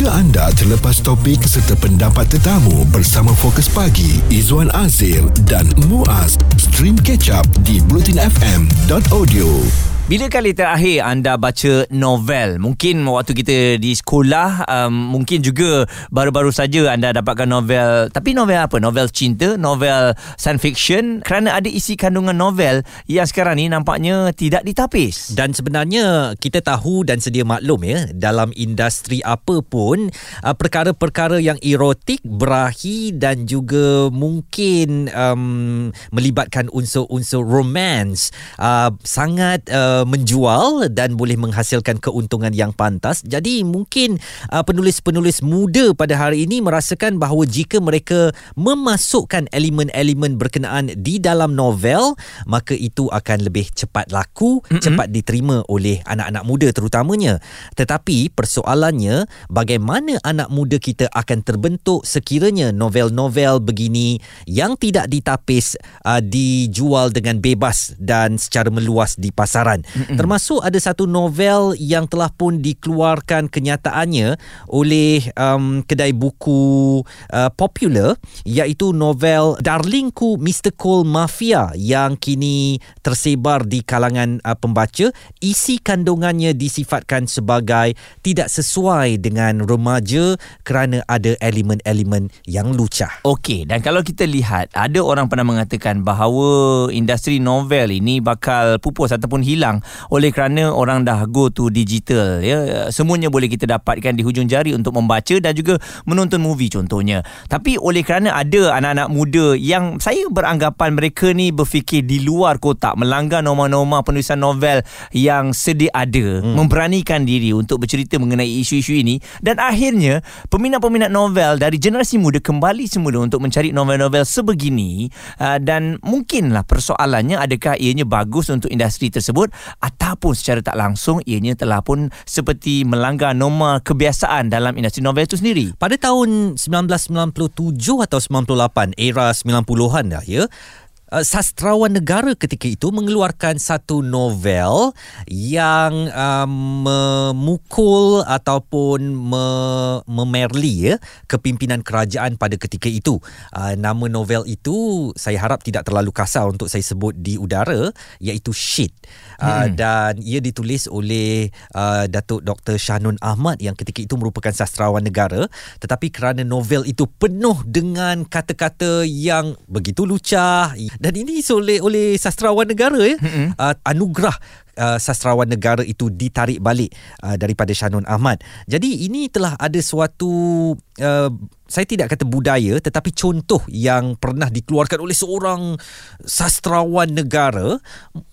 Jika anda terlepas topik serta pendapat tetamu bersama Fokus Pagi, Izwan Azir dan Muaz, stream catch up di blutinfm.audio. Bila kali terakhir anda baca novel? Mungkin waktu kita di sekolah, um, mungkin juga baru-baru saja anda dapatkan novel. Tapi novel apa? Novel cinta, novel science fiction. Kerana ada isi kandungan novel yang sekarang ni nampaknya tidak ditapis. Dan sebenarnya kita tahu dan sedia maklum ya dalam industri apa pun uh, perkara-perkara yang erotik, berahi dan juga mungkin um, melibatkan unsur-unsur romance uh, sangat uh, menjual dan boleh menghasilkan keuntungan yang pantas. Jadi mungkin uh, penulis-penulis muda pada hari ini merasakan bahawa jika mereka memasukkan elemen-elemen berkenaan di dalam novel, maka itu akan lebih cepat laku, mm-hmm. cepat diterima oleh anak-anak muda terutamanya. Tetapi persoalannya bagaimana anak muda kita akan terbentuk sekiranya novel-novel begini yang tidak ditapis uh, dijual dengan bebas dan secara meluas di pasaran. Mm-mm. Termasuk ada satu novel yang telah pun dikeluarkan kenyataannya oleh um, kedai buku uh, popular iaitu novel Darlingku Mr. Cole Mafia yang kini tersebar di kalangan uh, pembaca. Isi kandungannya disifatkan sebagai tidak sesuai dengan remaja kerana ada elemen-elemen yang lucah. Okey, dan kalau kita lihat ada orang pernah mengatakan bahawa industri novel ini bakal pupus ataupun hilang oleh kerana orang dah go to digital ya semuanya boleh kita dapatkan di hujung jari untuk membaca dan juga menonton movie contohnya. Tapi oleh kerana ada anak-anak muda yang saya beranggapan mereka ni berfikir di luar kotak melanggar norma-norma penulisan novel yang sedia ada hmm. memberanikan diri untuk bercerita mengenai isu-isu ini. Dan akhirnya peminat-peminat novel dari generasi muda kembali semula untuk mencari novel-novel sebegini uh, dan mungkinlah persoalannya adakah ianya bagus untuk industri tersebut ataupun secara tak langsung ianya telah pun seperti melanggar norma kebiasaan dalam industri novel itu sendiri. Pada tahun 1997 atau 98 era 90-an dah ya uh, sastrawan negara ketika itu mengeluarkan satu novel yang um, memukul ataupun me, memerli ya kepimpinan kerajaan pada ketika itu. Uh, nama novel itu saya harap tidak terlalu kasar untuk saya sebut di udara iaitu Shit. Uh, hmm. dan ia ditulis oleh uh, Datuk Dr. Shanun Ahmad yang ketika itu merupakan sastrawan negara tetapi kerana novel itu penuh dengan kata-kata yang begitu lucah dan ini oleh oleh sastrawan negara ya mm-hmm. uh, anugerah uh, sastrawan negara itu ditarik balik uh, daripada Shanun Ahmad. Jadi ini telah ada suatu uh, saya tidak kata budaya tetapi contoh yang pernah dikeluarkan oleh seorang sastrawan negara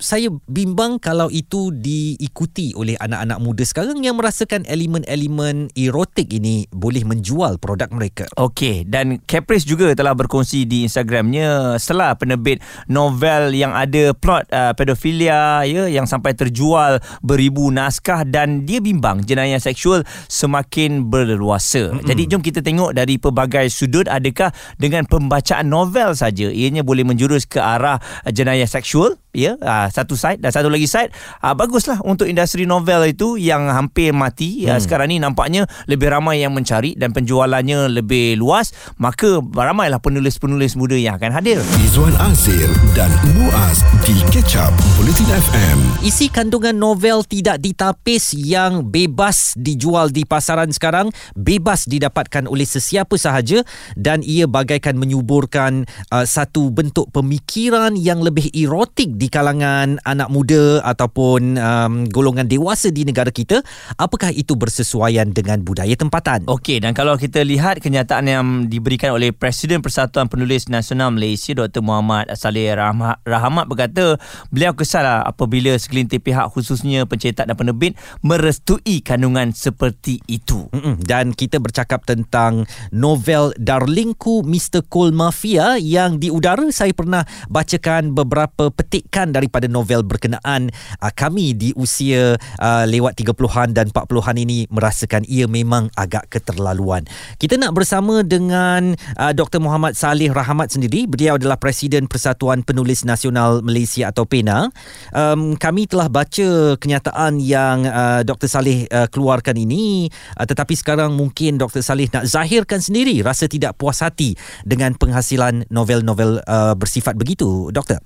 saya bimbang kalau itu diikuti oleh anak-anak muda sekarang yang merasakan elemen-elemen erotik ini boleh menjual produk mereka okey dan Caprice juga telah berkongsi di Instagramnya setelah penerbit novel yang ada plot uh, pedofilia ya yang sampai terjual beribu naskah dan dia bimbang jenayah seksual semakin berleluasa mm-hmm. jadi jom kita tengok dari pelbagai sudut adakah dengan pembacaan novel saja? Ianya boleh menjurus ke arah jenayah seksual ya uh, satu side dan satu lagi side. Uh, baguslah untuk industri novel itu yang hampir mati. Hmm. uh, sekarang ni nampaknya lebih ramai yang mencari dan penjualannya lebih luas. Maka ramailah penulis-penulis muda yang akan hadir. Izwan Azir dan Muaz di Catch Up Bulletin FM isi kandungan novel tidak ditapis yang bebas dijual di pasaran sekarang bebas didapatkan oleh sesiapa sahaja dan ia bagaikan menyuburkan uh, satu bentuk pemikiran yang lebih erotik di kalangan anak muda ataupun um, golongan dewasa di negara kita. Apakah itu bersesuaian dengan budaya tempatan? Okey dan kalau kita lihat kenyataan yang diberikan oleh Presiden Persatuan Penulis Nasional Malaysia Dr Muhammad Saleh Rahmat berkata beliau kesal apabila segelintir pihak khususnya pencetak dan penerbit merestui kandungan seperti itu. Dan kita bercakap tentang novel Darlingku Mr. Cole Mafia yang di udara saya pernah bacakan beberapa petikan daripada novel berkenaan uh, kami di usia uh, lewat 30-an dan 40-an ini merasakan ia memang agak keterlaluan. Kita nak bersama dengan uh, Dr. Muhammad Saleh Rahmat sendiri. Beliau adalah Presiden Persatuan Penulis Nasional Malaysia atau PENA. Um, kami telah baca kenyataan yang uh, Dr. Saleh uh, keluarkan ini uh, tetapi sekarang mungkin Dr. Saleh nak zahirkan sendiri rasa tidak puas hati dengan penghasilan novel-novel uh, bersifat begitu, Doktor?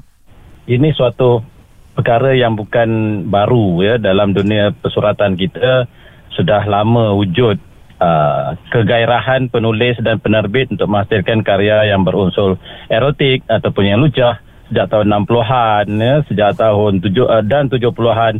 Ini suatu perkara yang bukan baru ya dalam dunia persuratan kita. Sudah lama wujud uh, kegairahan penulis dan penerbit untuk menghasilkan karya yang berunsur erotik ataupun yang lucah sejak tahun 60-an ya sejak tahun 7 uh, dan 70-an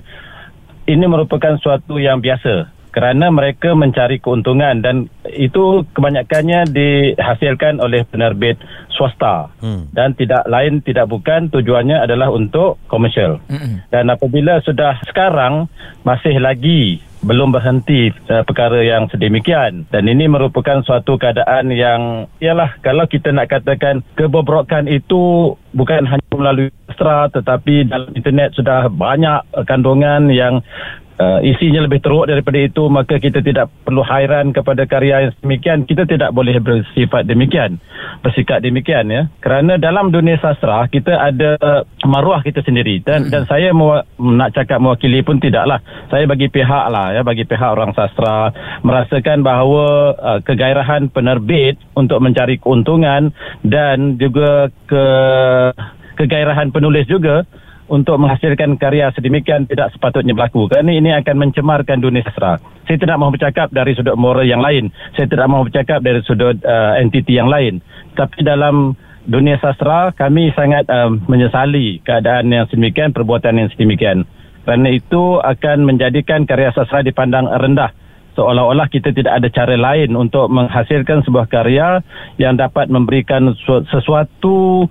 ini merupakan suatu yang biasa kerana mereka mencari keuntungan dan itu kebanyakannya dihasilkan oleh penerbit swasta hmm. dan tidak lain tidak bukan tujuannya adalah untuk komersial hmm. dan apabila sudah sekarang masih lagi belum berhenti uh, perkara yang sedemikian dan ini merupakan suatu keadaan yang ialah kalau kita nak katakan kebobrokan itu bukan hanya melalui sastra tetapi dalam internet sudah banyak kandungan yang uh, isinya lebih teruk daripada itu maka kita tidak perlu hairan kepada karya yang demikian kita tidak boleh bersifat demikian bersikap demikian ya. Kerana dalam dunia sastra kita ada uh, maruah kita sendiri. Dan hmm. dan saya mewa- nak cakap mewakili pun tidaklah. Saya bagi pihak lah ya bagi pihak orang sastra merasakan bahawa uh, kegairahan penerbit untuk mencari keuntungan dan juga ke kegairahan penulis juga untuk menghasilkan karya sedemikian tidak sepatutnya berlaku kerana ini akan mencemarkan dunia sastra. Saya tidak mahu bercakap dari sudut moral yang lain. Saya tidak mahu bercakap dari sudut uh, entiti yang lain. Tapi dalam dunia sastra kami sangat uh, menyesali keadaan yang sedemikian, perbuatan yang sedemikian. Kerana itu akan menjadikan karya sastra dipandang rendah seolah-olah kita tidak ada cara lain untuk menghasilkan sebuah karya yang dapat memberikan sesuatu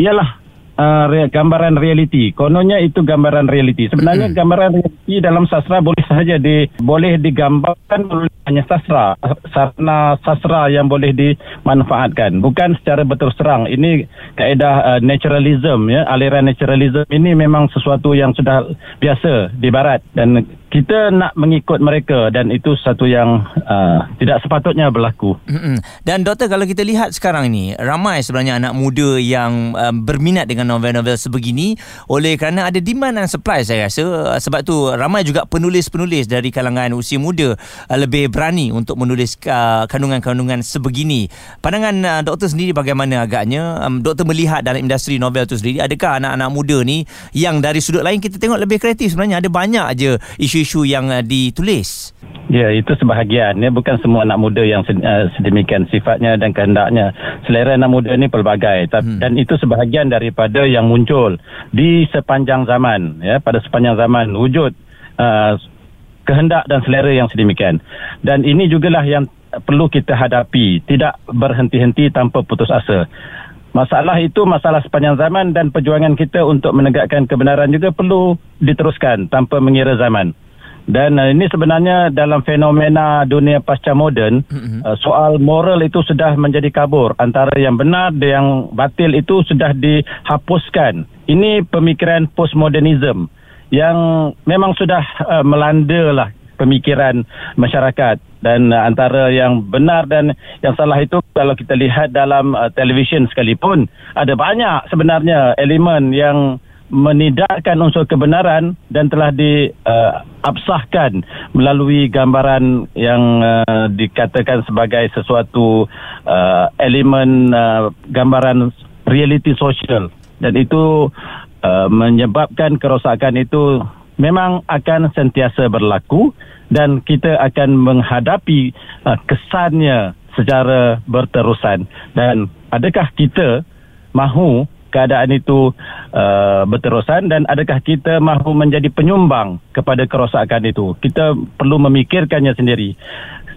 ialah uh, gambaran realiti. Kononnya itu gambaran realiti. Sebenarnya gambaran realiti dalam sastra boleh sahaja di boleh digambarkan oleh hanya sastra, sarana sastra yang boleh dimanfaatkan. Bukan secara betul serang. Ini kaedah uh, naturalism ya, aliran naturalism ini memang sesuatu yang sudah biasa di barat dan kita nak mengikut mereka dan itu satu yang uh, tidak sepatutnya berlaku. Dan doktor kalau kita lihat sekarang ini ramai sebenarnya anak muda yang um, berminat dengan novel-novel sebegini oleh kerana ada demand dan supply saya rasa sebab tu ramai juga penulis-penulis dari kalangan usia muda uh, lebih berani untuk menulis uh, kandungan-kandungan sebegini. Pandangan uh, doktor sendiri bagaimana agaknya um, doktor melihat dalam industri novel tu sendiri adakah anak-anak muda ni yang dari sudut lain kita tengok lebih kreatif sebenarnya ada banyak aja isu isu yang uh, ditulis. Ya, itu sebahagian. Ya, bukan semua anak muda yang uh, sedemikian sifatnya dan kehendaknya. Selera anak muda ini pelbagai. Hmm. Dan itu sebahagian daripada yang muncul di sepanjang zaman. Ya, pada sepanjang zaman wujud uh, kehendak dan selera yang sedemikian. Dan ini jugalah yang perlu kita hadapi. Tidak berhenti-henti tanpa putus asa. Masalah itu masalah sepanjang zaman dan perjuangan kita untuk menegakkan kebenaran juga perlu diteruskan tanpa mengira zaman. Dan uh, ini sebenarnya dalam fenomena dunia pasca moden, mm-hmm. uh, soal moral itu sudah menjadi kabur. Antara yang benar dan yang batil itu sudah dihapuskan. Ini pemikiran postmodernism yang memang sudah uh, melanda lah pemikiran masyarakat dan uh, antara yang benar dan yang salah itu kalau kita lihat dalam uh, televisyen sekalipun ada banyak sebenarnya elemen yang menidakkan unsur kebenaran dan telah diabsahkan uh, melalui gambaran yang uh, dikatakan sebagai sesuatu uh, elemen uh, gambaran realiti sosial. Dan itu uh, menyebabkan kerosakan itu memang akan sentiasa berlaku dan kita akan menghadapi uh, kesannya secara berterusan. Dan adakah kita mahu keadaan itu uh, berterusan dan adakah kita mahu menjadi penyumbang kepada kerosakan itu? Kita perlu memikirkannya sendiri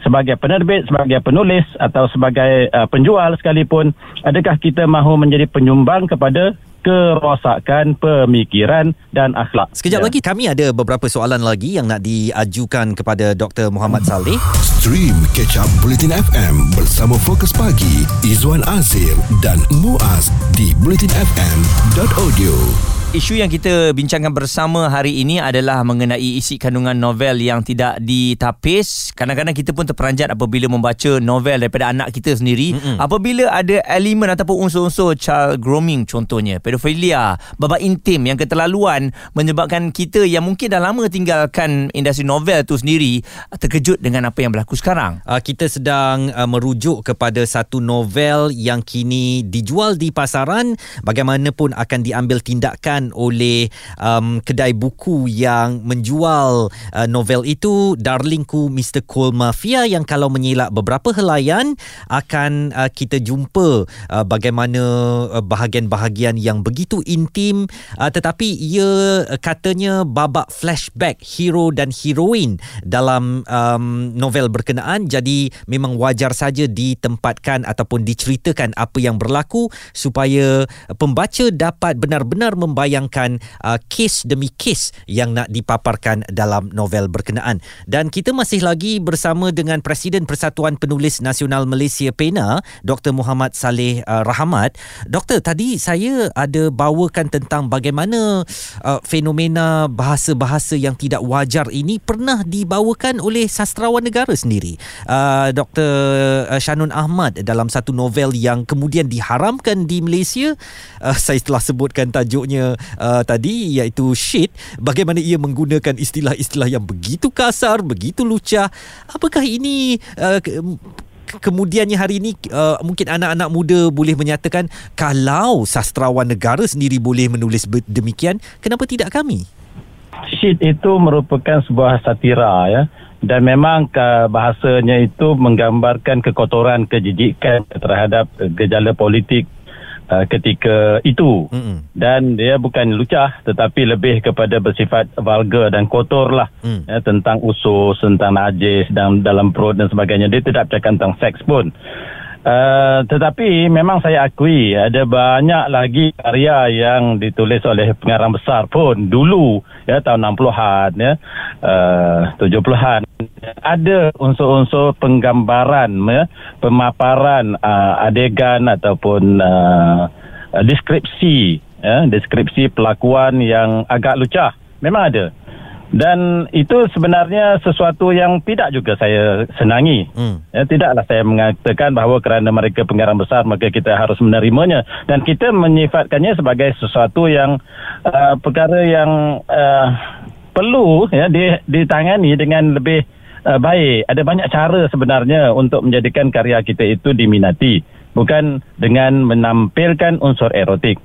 sebagai penerbit, sebagai penulis atau sebagai uh, penjual sekalipun, adakah kita mahu menjadi penyumbang kepada kerosakan pemikiran dan akhlak. Sekejap ya. lagi kami ada beberapa soalan lagi yang nak diajukan kepada Dr. Muhammad Saleh. Stream Catch Up Bulletin FM bersama Fokus Pagi, Izwan Azir dan Muaz di bulletinfm.audio. Isu yang kita bincangkan bersama hari ini adalah mengenai isi kandungan novel yang tidak ditapis. Kadang-kadang kita pun terperanjat apabila membaca novel daripada anak kita sendiri. Mm-mm. Apabila ada elemen ataupun unsur-unsur child grooming contohnya, pedofilia, babak intim yang keterlaluan menyebabkan kita yang mungkin dah lama tinggalkan industri novel tu sendiri terkejut dengan apa yang berlaku sekarang. Uh, kita sedang uh, merujuk kepada satu novel yang kini dijual di pasaran. Bagaimanapun akan diambil tindakan disediakan oleh um, kedai buku yang menjual uh, novel itu Darlingku Mr. Cole Mafia yang kalau menyilak beberapa helaian akan uh, kita jumpa uh, bagaimana uh, bahagian-bahagian yang begitu intim uh, tetapi ia uh, katanya babak flashback hero dan heroin dalam um, novel berkenaan jadi memang wajar saja ditempatkan ataupun diceritakan apa yang berlaku supaya pembaca dapat benar-benar membayar membayangkan uh, kes demi kes yang nak dipaparkan dalam novel berkenaan. Dan kita masih lagi bersama dengan Presiden Persatuan Penulis Nasional Malaysia PENA, Dr. Muhammad Saleh uh, Rahmat. Doktor, tadi saya ada bawakan tentang bagaimana uh, fenomena bahasa-bahasa yang tidak wajar ini pernah dibawakan oleh sastrawan negara sendiri. Uh, Dr. Uh, Shanun Ahmad dalam satu novel yang kemudian diharamkan di Malaysia. Uh, saya telah sebutkan tajuknya uh, tadi iaitu shit bagaimana ia menggunakan istilah-istilah yang begitu kasar begitu lucah. Apakah ini uh, kemudiannya hari ini uh, mungkin anak-anak muda boleh menyatakan kalau sastrawan negara sendiri boleh menulis demikian kenapa tidak kami? Shit itu merupakan sebuah satira ya. Dan memang uh, bahasanya itu menggambarkan kekotoran kejijikan terhadap gejala politik uh, ketika itu mm-hmm. dan dia bukan lucah tetapi lebih kepada bersifat vulgar dan kotor lah mm. ya, tentang usus tentang najis dan dalam perut dan sebagainya dia tidak bercakap tentang seks pun Uh, tetapi memang saya akui ada banyak lagi karya yang ditulis oleh pengarang besar pun dulu ya tahun 60-an ya. Uh, 70-an ada unsur-unsur penggambaran ya pemaparan uh, adegan ataupun uh, deskripsi ya deskripsi pelakuan yang agak lucah. Memang ada dan itu sebenarnya sesuatu yang tidak juga saya senangi. Hmm. Ya, tidaklah saya mengatakan bahawa kerana mereka pengarang besar maka kita harus menerimanya dan kita menyifatkannya sebagai sesuatu yang uh, perkara yang uh, perlu ya ditangani dengan lebih uh, baik. Ada banyak cara sebenarnya untuk menjadikan karya kita itu diminati bukan dengan menampilkan unsur erotik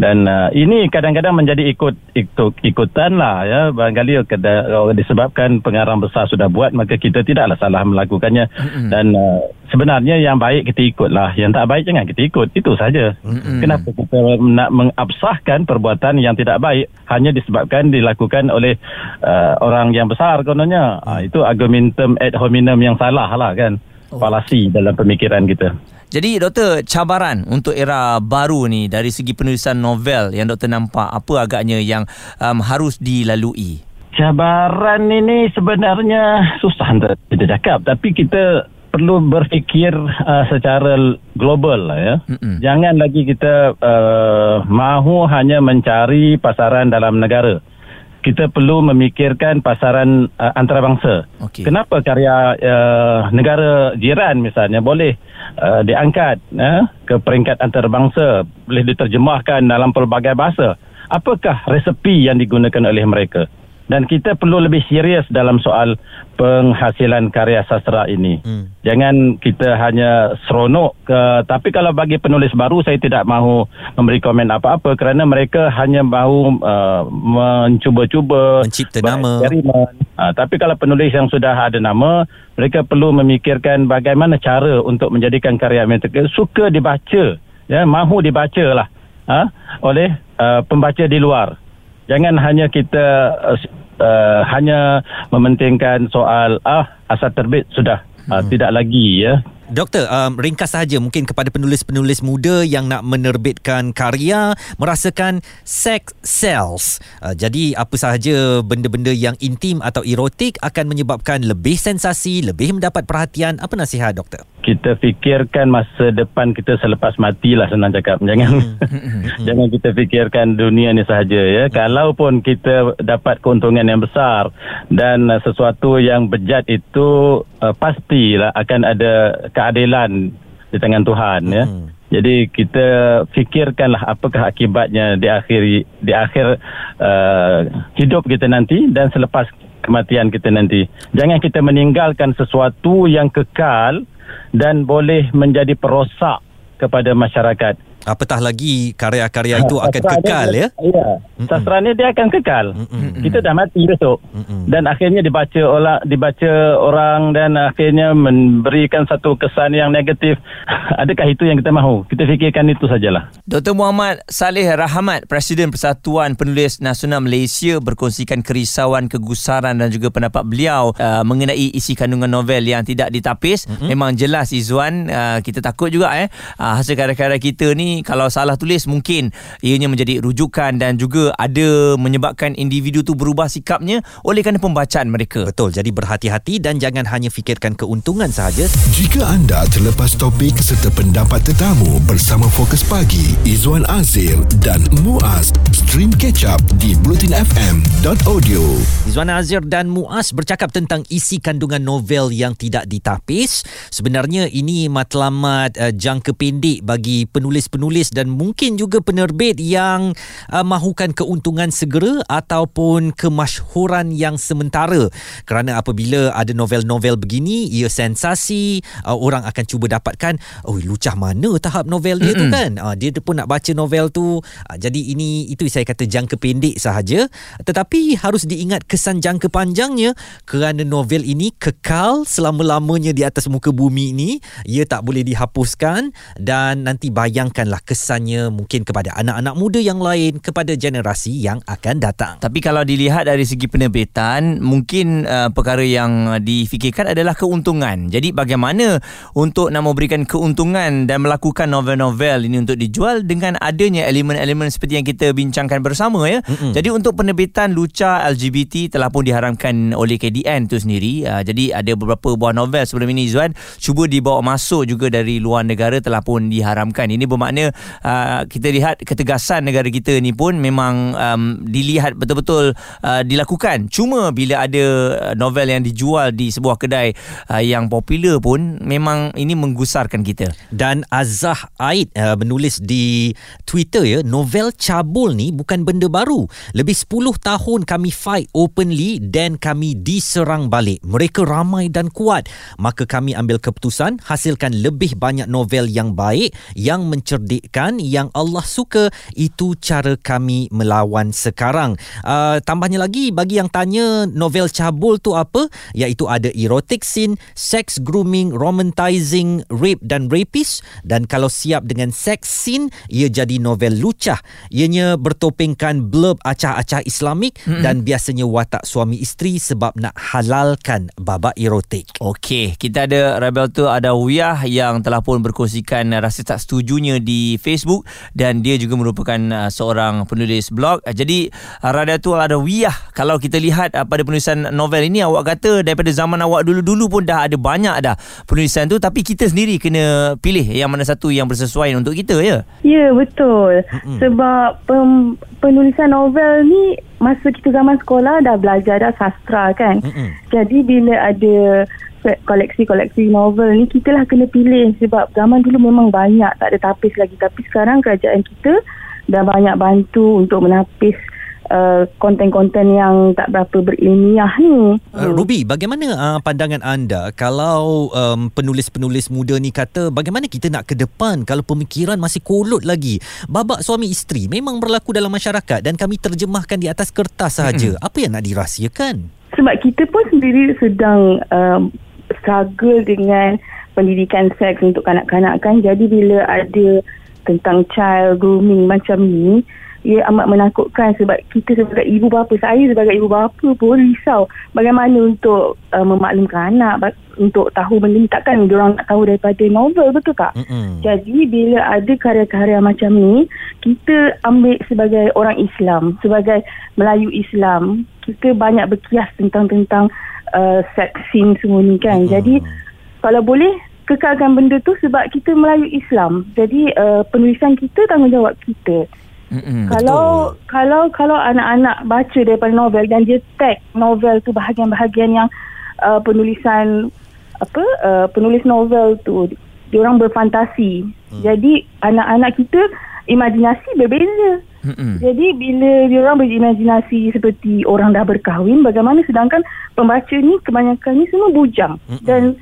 dan uh, ini kadang-kadang menjadi ikut ikut ikutan lah ya barangkali kalau disebabkan pengarang besar sudah buat maka kita tidaklah salah melakukannya mm-hmm. dan uh, sebenarnya yang baik kita ikutlah yang tak baik jangan kita ikut itu saja mm-hmm. kenapa kita nak mengabsahkan perbuatan yang tidak baik hanya disebabkan dilakukan oleh uh, orang yang besar kononnya mm. uh, itu argumentum ad hominem yang salah lah kan oh. falasi dalam pemikiran kita jadi doktor cabaran untuk era baru ni dari segi penulisan novel yang doktor nampak apa agaknya yang um, harus dilalui? Cabaran ini sebenarnya susah untuk kita cakap tapi kita perlu berfikir uh, secara global lah ya. Mm-mm. Jangan lagi kita uh, mahu hanya mencari pasaran dalam negara kita perlu memikirkan pasaran uh, antarabangsa. Okay. Kenapa karya uh, negara jiran misalnya boleh uh, diangkat uh, ke peringkat antarabangsa, boleh diterjemahkan dalam pelbagai bahasa? Apakah resepi yang digunakan oleh mereka? Dan kita perlu lebih serius dalam soal penghasilan karya sastra ini. Hmm. Jangan kita hanya seronok ke tapi kalau bagi penulis baru saya tidak mahu memberi komen apa-apa kerana mereka hanya mahu uh, mencuba-cuba mencipta nama. Uh, tapi kalau penulis yang sudah ada nama, mereka perlu memikirkan bagaimana cara untuk menjadikan karya mereka suka dibaca, ya, mahu dibacalah uh, oleh uh, pembaca di luar. Jangan hanya kita uh, uh, hanya mementingkan soal ah asal terbit sudah uh, tidak lagi ya Doktor, um, ringkas saja mungkin kepada penulis-penulis muda yang nak menerbitkan karya merasakan sex sells. Uh, jadi apa sahaja benda-benda yang intim atau erotik akan menyebabkan lebih sensasi, lebih mendapat perhatian. Apa nasihat doktor? Kita fikirkan masa depan kita selepas mati lah senang cakap. Jangan jangan kita fikirkan dunia ni sahaja ya. Kalaupun kita dapat keuntungan yang besar dan uh, sesuatu yang bejat itu uh, pastilah akan ada keadilan di tangan Tuhan ya. Hmm. Jadi kita fikirkanlah apakah akibatnya di akhir di akhir uh, hidup kita nanti dan selepas kematian kita nanti. Jangan kita meninggalkan sesuatu yang kekal dan boleh menjadi perosak kepada masyarakat apatah lagi karya-karya itu akan kekal ya. Ya. Sastra ni dia akan kekal. Mm-mm. Kita dah mati besok. Mm-mm. Dan akhirnya dibaca orang dibaca orang dan akhirnya memberikan satu kesan yang negatif. Adakah itu yang kita mahu? Kita fikirkan itu sajalah. Dr. Muhammad Saleh Rahmat, Presiden Persatuan Penulis Nasional Malaysia berkongsikan kerisauan, kegusaran dan juga pendapat beliau uh, mengenai isi kandungan novel yang tidak ditapis. Mm-hmm. Memang jelas Izzuan, uh, kita takut juga eh uh, hasil karya-karya kita ni kalau salah tulis mungkin ianya menjadi rujukan dan juga ada menyebabkan individu tu berubah sikapnya oleh kerana pembacaan mereka. Betul. Jadi berhati-hati dan jangan hanya fikirkan keuntungan sahaja. Jika anda terlepas topik serta pendapat tetamu bersama Fokus Pagi, Izwan Azir dan Muaz, stream catch up di blutinfm.audio. Izwan Azir dan Muaz bercakap tentang isi kandungan novel yang tidak ditapis. Sebenarnya ini matlamat uh, jangka pendek bagi penulis-penulis penulis dan mungkin juga penerbit yang uh, mahukan keuntungan segera ataupun kemasyhuran yang sementara. Kerana apabila ada novel-novel begini ia sensasi uh, orang akan cuba dapatkan oh lucah mana tahap novel dia tu kan? Uh, dia pun nak baca novel tu. Uh, jadi ini itu saya kata jangka pendek sahaja. Tetapi harus diingat kesan jangka panjangnya. Kerana novel ini kekal selama-lamanya di atas muka bumi ini ia tak boleh dihapuskan dan nanti bayangkan lah kesannya mungkin kepada anak-anak muda yang lain kepada generasi yang akan datang. Tapi kalau dilihat dari segi penerbitan mungkin uh, perkara yang difikirkan adalah keuntungan. Jadi bagaimana untuk nak memberikan keuntungan dan melakukan novel-novel ini untuk dijual dengan adanya elemen-elemen seperti yang kita bincangkan bersama ya. Mm-hmm. Jadi untuk penerbitan Lucha LGBT telah pun diharamkan oleh KDN itu sendiri. Uh, jadi ada beberapa buah novel sebelum ini Zuan cuba dibawa masuk juga dari luar negara telah pun diharamkan. Ini bermakna mana uh, kita lihat ketegasan negara kita ni pun memang um, dilihat betul-betul uh, dilakukan. Cuma bila ada uh, novel yang dijual di sebuah kedai uh, yang popular pun memang ini menggusarkan kita. Dan Azah Aid uh, menulis di Twitter ya novel cabul ni bukan benda baru. Lebih 10 tahun kami fight openly dan kami diserang balik. Mereka ramai dan kuat. Maka kami ambil keputusan hasilkan lebih banyak novel yang baik yang mencerdik mensyiddikkan yang Allah suka itu cara kami melawan sekarang. Uh, tambahnya lagi bagi yang tanya novel cabul tu apa iaitu ada erotic scene sex grooming romanticizing rape dan rapist dan kalau siap dengan sex scene ia jadi novel lucah. Ianya bertopengkan blurb acah-acah islamik mm-hmm. dan biasanya watak suami isteri sebab nak halalkan babak erotik. Okey, kita ada Rebel tu ada Wiyah yang telah pun berkongsikan rasa tak setujunya di Facebook dan dia juga merupakan uh, seorang penulis blog. Uh, jadi uh, Radatul Adawiyah kalau kita lihat uh, pada penulisan novel ini awak kata daripada zaman awak dulu-dulu pun dah ada banyak dah penulisan tu tapi kita sendiri kena pilih yang mana satu yang bersesuaian untuk kita ya. Ya betul. Mm-hmm. Sebab pem, penulisan novel ni masa kita zaman sekolah dah belajar dah sastra kan. Mm-hmm. Jadi bila ada koleksi-koleksi novel ni kita lah kena pilih sebab zaman dulu memang banyak tak ada tapis lagi tapi sekarang kerajaan kita dah banyak bantu untuk menapis Uh, konten-konten yang tak berapa berilmiah ni. Uh, Ruby, bagaimana uh, pandangan anda kalau um, penulis-penulis muda ni kata bagaimana kita nak ke depan kalau pemikiran masih kolot lagi? Babak suami isteri memang berlaku dalam masyarakat dan kami terjemahkan di atas kertas sahaja. Hmm. Apa yang nak dirahsiakan? Sebab kita pun sendiri sedang um, struggle dengan pendidikan seks untuk kanak-kanak kan. Jadi bila ada tentang child grooming macam ni, ia amat menakutkan sebab kita sebagai ibu bapa saya sebagai ibu bapa pun risau bagaimana untuk uh, memaklumkan anak untuk tahu benda ni takkan orang nak tahu daripada novel betul tak mm-hmm. jadi bila ada karya-karya macam ni kita ambil sebagai orang Islam sebagai Melayu Islam kita banyak berkias tentang tentang uh, sex scene semua ni kan mm-hmm. jadi kalau boleh kekalkan benda tu sebab kita Melayu Islam jadi uh, penulisan kita tanggungjawab kita Mm-mm, kalau betul. kalau kalau anak-anak baca daripada novel dan dia tag novel tu bahagian-bahagian yang uh, penulisan apa uh, penulis novel tu dia orang berfantasi. Hmm. Jadi anak-anak kita imajinasi berbeza. Jadi bila dia orang berimajinasi seperti orang dah berkahwin bagaimana sedangkan pembaca ni kebanyakan ni semua bujang Mm-mm. dan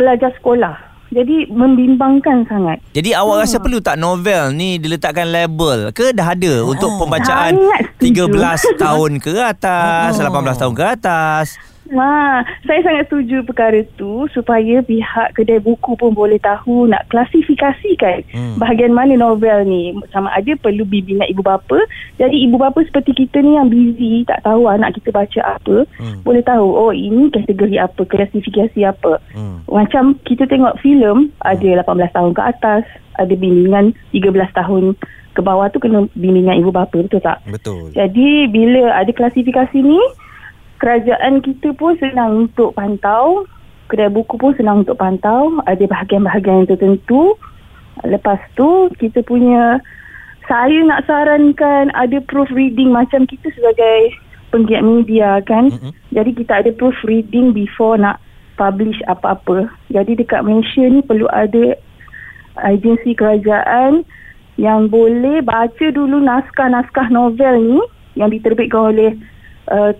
pelajar sekolah. Jadi membimbangkan sangat. Jadi awak hmm. rasa perlu tak novel ni diletakkan label ke dah ada untuk pembacaan 13 tahun ke atas, hmm. 18 tahun ke atas? Ha, saya sangat setuju perkara tu supaya pihak kedai buku pun boleh tahu nak klasifikasikan hmm. bahagian mana novel ni sama ada perlu bimbingan ibu bapa. Jadi ibu bapa seperti kita ni yang busy tak tahu anak kita baca apa, hmm. boleh tahu oh ini kategori apa, klasifikasi apa. Hmm. Macam kita tengok filem ada 18 tahun ke atas, ada bimbingan 13 tahun ke bawah tu kena bimbingan ibu bapa betul tak? Betul. Jadi bila ada klasifikasi ni kerajaan kita pun senang untuk pantau kedai buku pun senang untuk pantau ada bahagian-bahagian yang tertentu. Lepas tu kita punya saya nak sarankan ada proofreading macam kita sebagai penggiat media kan. Mm-hmm. jadi kita ada proofreading before nak publish apa-apa. Jadi dekat Malaysia ni perlu ada agensi kerajaan yang boleh baca dulu naskah-naskah novel ni yang diterbitkan oleh uh,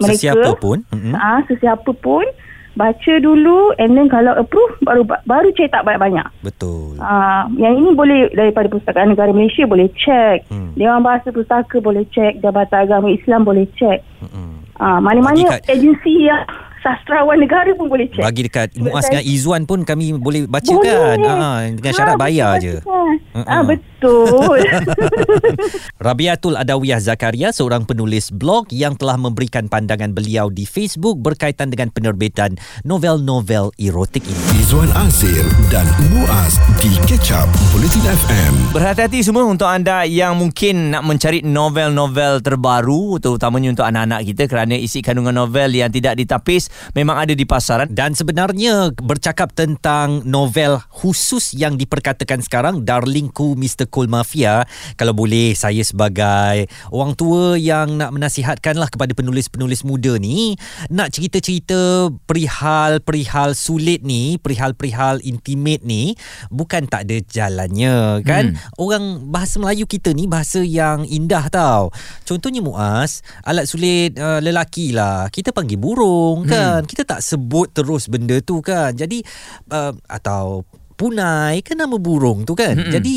mereka sesiapa pun mm-hmm. ah sesiapa pun baca dulu and then kalau approve baru baru cetak banyak-banyak betul ah yang ini boleh daripada Pustakaan Negara Malaysia boleh check mm. Dewan Bahasa Pustaka boleh check Jabatan Agama Islam boleh check mm-hmm. ah mana-mana agensi yang sastrawan negara pun boleh check. Bagi dekat Muaz dengan Izzuan pun kami boleh baca boleh. kan. Ha, dengan syarat ha, bayar je. Ah ha, betul. Rabiatul Adawiyah Zakaria seorang penulis blog yang telah memberikan pandangan beliau di Facebook berkaitan dengan penerbitan novel-novel erotik ini. Izzuan Azir dan Muaz di Ketchup Bulletin FM. Berhati-hati semua untuk anda yang mungkin nak mencari novel-novel terbaru terutamanya untuk anak-anak kita kerana isi kandungan novel yang tidak ditapis memang ada di pasaran. Dan sebenarnya bercakap tentang novel khusus yang diperkatakan sekarang Darlingku Mr. Cool Mafia. Kalau boleh saya sebagai orang tua yang nak menasihatkanlah kepada penulis-penulis muda ni nak cerita-cerita perihal-perihal sulit ni perihal-perihal intimate ni bukan tak ada jalannya kan? Hmm. orang bahasa Melayu kita ni bahasa yang indah tau. Contohnya Muaz alat sulit uh, lelaki lah. Kita panggil burung kan kan kita tak sebut terus benda tu kan jadi uh, atau punai kan nama burung tu kan. Mm-hmm. Jadi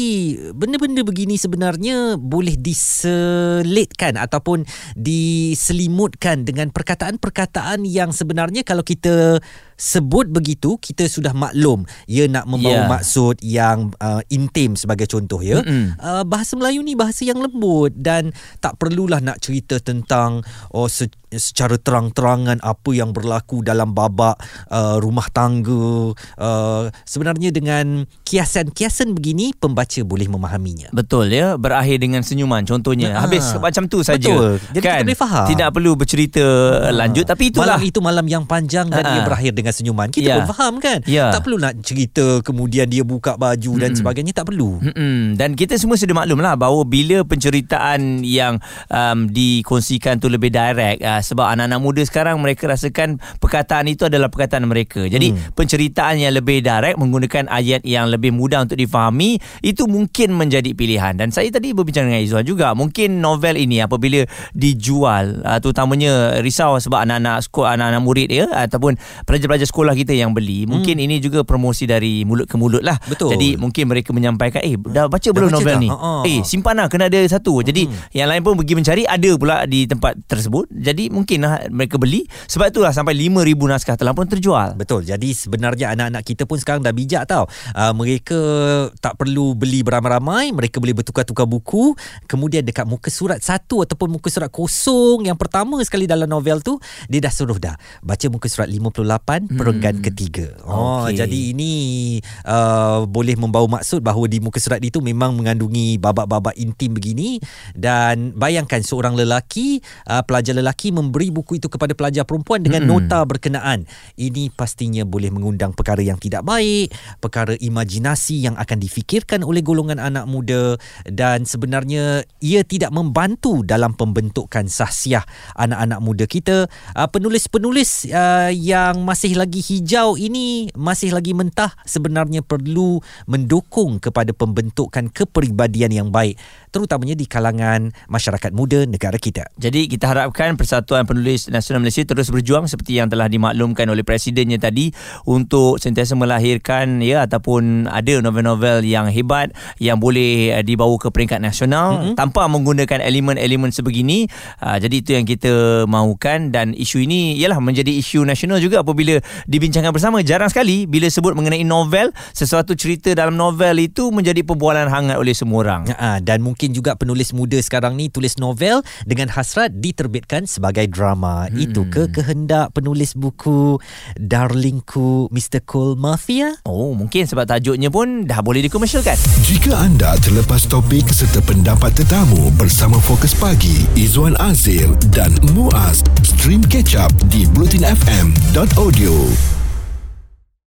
benda-benda begini sebenarnya boleh diselitkan ataupun diselimutkan dengan perkataan-perkataan yang sebenarnya kalau kita sebut begitu kita sudah maklum ia nak membawa yeah. maksud yang uh, intim sebagai contoh ya. Uh, bahasa Melayu ni bahasa yang lembut dan tak perlulah nak cerita tentang oh se- secara terang-terangan apa yang berlaku dalam babak uh, rumah tangga uh, sebenarnya dengan kiasan-kiasan begini pembaca boleh memahaminya betul ya berakhir dengan senyuman contohnya ha. habis macam tu saja betul jadi kan? kita boleh faham tidak perlu bercerita ha. lanjut tapi itulah malam itu malam yang panjang dan ha. ia berakhir dengan senyuman kita ya. pun faham kan ya. tak perlu nak cerita kemudian dia buka baju dan sebagainya tak perlu Mm-mm. dan kita semua sudah maklum lah bahawa bila penceritaan yang um, dikongsikan tu lebih direct uh, sebab anak-anak muda sekarang mereka rasakan perkataan itu adalah perkataan mereka. Jadi hmm. penceritaan yang lebih direct menggunakan ayat yang lebih mudah untuk difahami itu mungkin menjadi pilihan. Dan saya tadi berbincang dengan Izzuan juga, mungkin novel ini apabila dijual uh, terutamanya risau sebab anak-anak sekolah anak-anak murid ya ataupun pelajar-pelajar sekolah kita yang beli, hmm. mungkin ini juga promosi dari mulut ke mulut lah. Betul. Jadi mungkin mereka menyampaikan eh dah baca dah belum baca novel tak? ni? Ha-ha. Eh simpan lah kena ada satu. Jadi hmm. yang lain pun pergi mencari ada pula di tempat tersebut. Jadi Jadi mungkin lah mereka beli sebab itulah sampai 5000 naskah telah pun terjual. Betul. Jadi sebenarnya anak-anak kita pun sekarang dah bijak tau. Uh, mereka tak perlu beli beramai-ramai, mereka boleh bertukar-tukar buku. Kemudian dekat muka surat satu ataupun muka surat kosong yang pertama sekali dalam novel tu, dia dah suruh dah baca muka surat 58 hmm. perenggan ketiga. Oh, okay. jadi ini uh, boleh membawa maksud bahawa di muka surat itu memang mengandungi babak-babak intim begini dan bayangkan seorang lelaki, uh, pelajar lelaki memberi buku itu kepada pelajar perempuan dengan hmm. nota berkenaan. Ini pastinya boleh mengundang perkara yang tidak baik, perkara imajinasi yang akan difikirkan oleh golongan anak muda dan sebenarnya ia tidak membantu dalam pembentukan sahsiah anak-anak muda kita. Uh, penulis-penulis uh, yang masih lagi hijau ini masih lagi mentah sebenarnya perlu mendukung kepada pembentukan kepribadian yang baik terutamanya di kalangan masyarakat muda negara kita. Jadi kita harapkan Persatuan Penulis Nasional Malaysia terus berjuang seperti yang telah dimaklumkan oleh presidennya tadi untuk sentiasa melahirkan ya ataupun ada novel-novel yang hebat yang boleh uh, dibawa ke peringkat nasional mm-hmm. tanpa menggunakan elemen-elemen sebegini. Uh, jadi itu yang kita mahukan dan isu ini ialah menjadi isu nasional juga apabila dibincangkan bersama. Jarang sekali bila sebut mengenai novel, sesuatu cerita dalam novel itu menjadi perbualan hangat oleh semua orang. Uh, dan mungkin mungkin juga penulis muda sekarang ni tulis novel dengan hasrat diterbitkan sebagai drama. Hmm. Itu ke kehendak penulis buku Darlingku Mr. Cole Mafia? Oh, mungkin sebab tajuknya pun dah boleh dikomersialkan. Jika anda terlepas topik serta pendapat tetamu bersama Fokus Pagi, Izwan Azir dan Muaz, stream catch up di blutinfm.audio. Show.